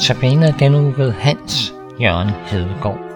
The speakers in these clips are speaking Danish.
Tabiner denne uge ved Hans Jørgen Hedegaard.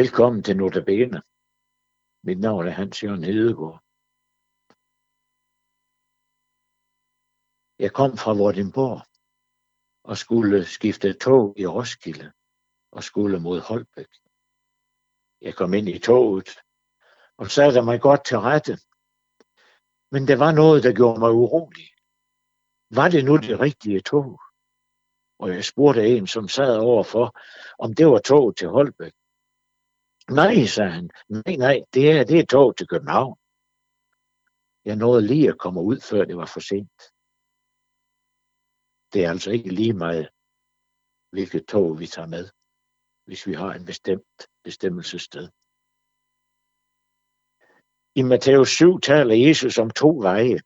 Velkommen til Notabene. Mit navn er Hans Jørgen Hedegaard. Jeg kom fra Vordingborg og skulle skifte tog i Roskilde og skulle mod Holbæk. Jeg kom ind i toget og satte mig godt til rette. Men der var noget, der gjorde mig urolig. Var det nu det rigtige tog? Og jeg spurgte en, som sad overfor, om det var tog til Holbæk. Nej, sagde han. Nej, nej, det er, det er tog til København. Jeg nåede lige at komme ud, før det var for sent. Det er altså ikke lige meget, hvilket tog vi tager med, hvis vi har en bestemt bestemmelsessted. I Matthæus 7 taler Jesus om to veje.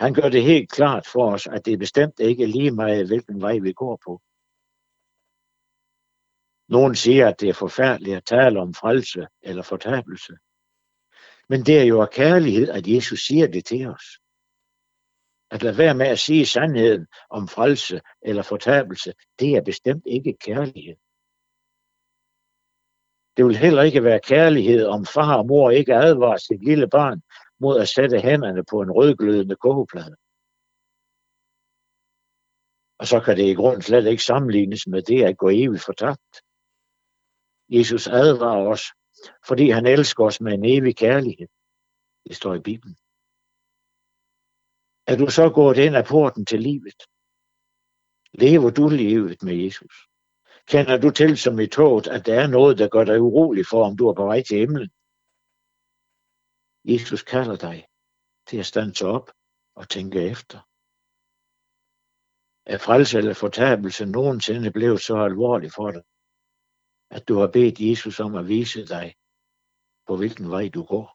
Han gør det helt klart for os, at det bestemt ikke er lige meget, hvilken vej vi går på. Nogen siger, at det er forfærdeligt at tale om frelse eller fortabelse. Men det er jo af kærlighed, at Jesus siger det til os. At lade være med at sige sandheden om frelse eller fortabelse, det er bestemt ikke kærlighed. Det vil heller ikke være kærlighed, om far og mor ikke advarer sit lille barn mod at sætte hænderne på en rødglødende kogeplade. Og så kan det i grunden slet ikke sammenlignes med det at gå evigt fortabt. Jesus advarer os, fordi han elsker os med en evig kærlighed. Det står i Bibelen. Er du så gået ind af porten til livet? Lever du livet med Jesus? Kender du til som i toget, at der er noget, der gør dig urolig for, om du er på vej til himlen? Jesus kalder dig til at stande op og tænke efter. Er frelse eller fortabelse nogensinde blevet så alvorlig for dig, at du har bedt Jesus om at vise dig, på hvilken vej du går.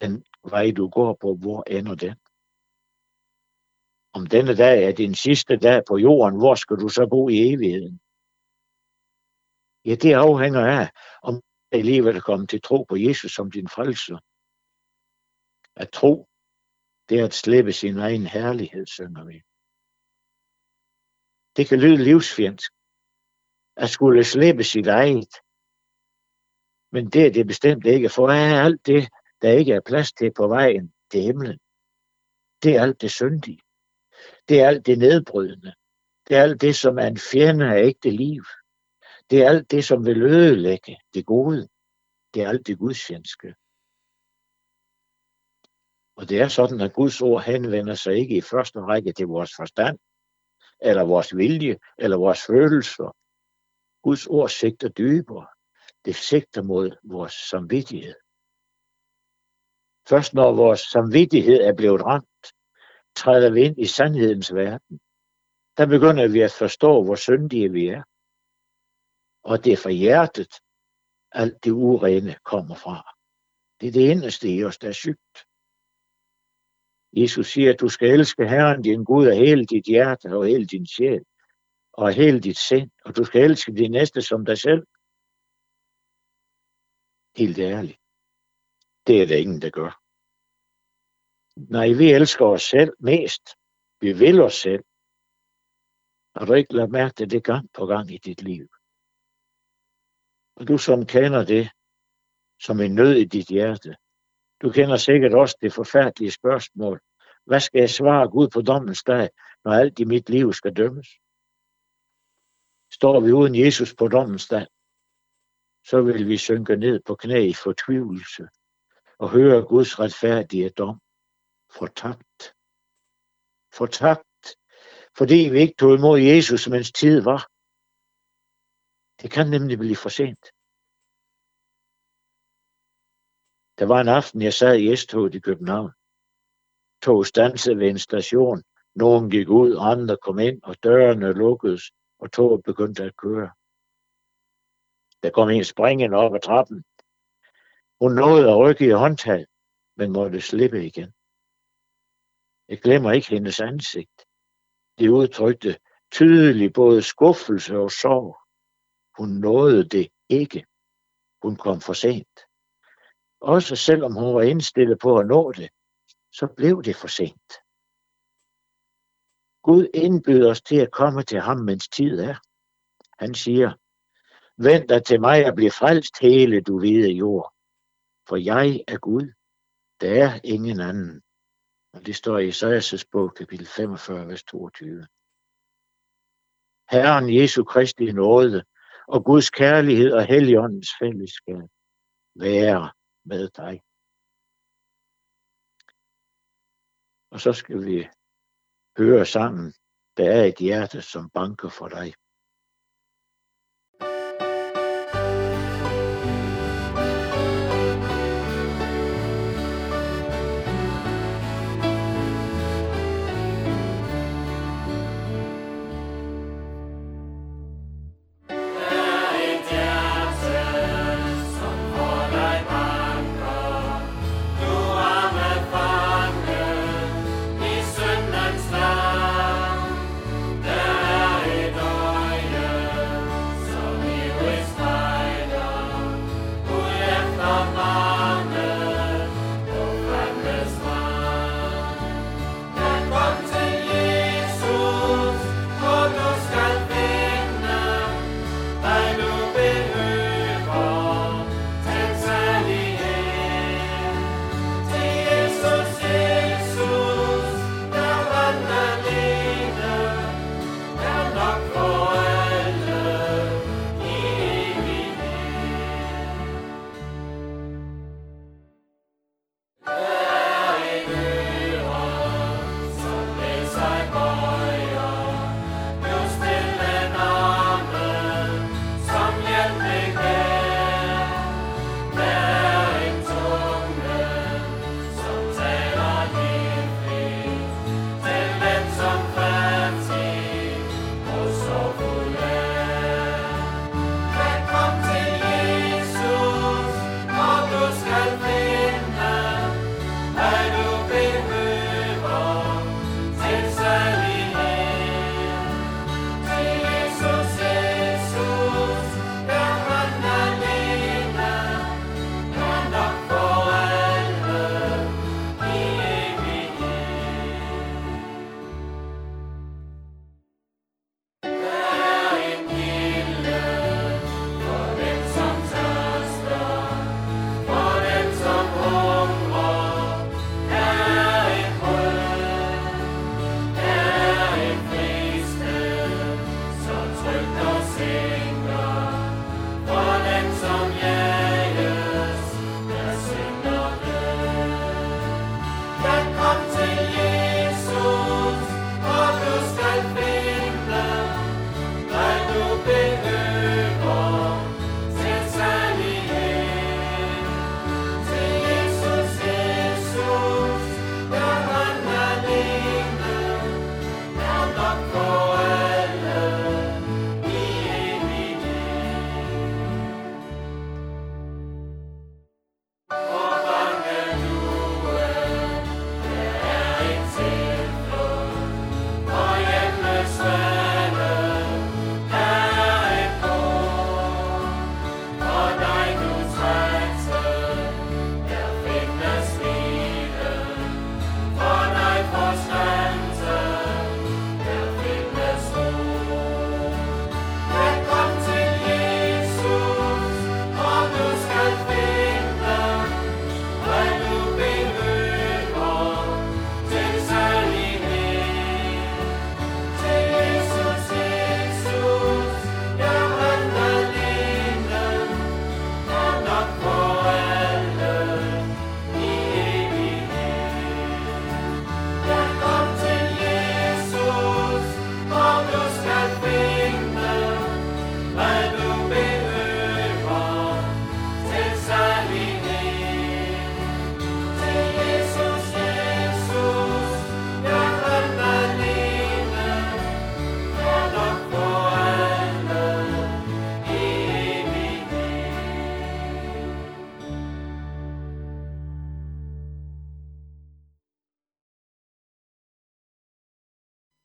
Den vej du går på, hvor ender den? Om denne dag er din sidste dag på jorden, hvor skal du så bo i evigheden? Ja, det afhænger af, om i livet kommer til tro på Jesus som din frelser. At tro, det er at slippe sin egen herlighed, synger vi. Det kan lyde livsfjendsk, at skulle slippe sit eget. Men det er det bestemt ikke, for er alt det, der ikke er plads til på vejen til himlen. Det er alt det syndige. Det er alt det nedbrydende. Det er alt det, som er en fjende af ægte liv. Det er alt det, som vil ødelægge det gode. Det er alt det gudsfjendske. Og det er sådan, at Guds ord henvender sig ikke i første række til vores forstand, eller vores vilje, eller vores følelser. Guds ord sigter dybere. Det sigter mod vores samvittighed. Først når vores samvittighed er blevet ramt, træder vi ind i sandhedens verden. Der begynder vi at forstå, hvor syndige vi er. Og det er fra hjertet, alt det urene kommer fra. Det er det inderste i os, der er sygt. Jesus siger, at du skal elske Herren din Gud af hele dit hjerte og hele din sjæl og hele dit sind, og du skal elske din næste som dig selv. Helt ærligt. Det er der ingen, der gør. Nej, vi elsker os selv mest. Vi vil os selv. Har du ikke lagt mærke til det gang på gang i dit liv? Og du som kender det som en nød i dit hjerte, du kender sikkert også det forfærdelige spørgsmål. Hvad skal jeg svare Gud på dommens dag, når alt i mit liv skal dømmes? Står vi uden Jesus på dommens dag, så vil vi synke ned på knæ i fortvivlelse og høre Guds retfærdige dom. Fortabt. Fortabt. Fordi vi ikke tog imod Jesus, mens tid var. Det kan nemlig blive for sent. Der var en aften, jeg sad i S-toget i København. Tog stansede ved en station. Nogen gik ud, andre kom ind, og dørene lukkedes, og toget begyndte at køre. Der kom en springende op ad trappen. Hun nåede at rykke i håndtaget, men måtte slippe igen. Jeg glemmer ikke hendes ansigt. Det udtrykte tydeligt både skuffelse og sorg. Hun nåede det ikke. Hun kom for sent. Også selvom hun var indstillet på at nå det, så blev det for sent. Gud indbyder os til at komme til ham, mens tid er. Han siger, vend dig til mig og bliv frelst hele du hvide jord. For jeg er Gud. Der er ingen anden. Og det står i Isaias' bog, kapitel 45, vers 22. Herren Jesu Kristi nåde og Guds kærlighed og Helligåndens fællesskab være med dig. Og så skal vi hører sammen, der er et hjerte, som banker for dig.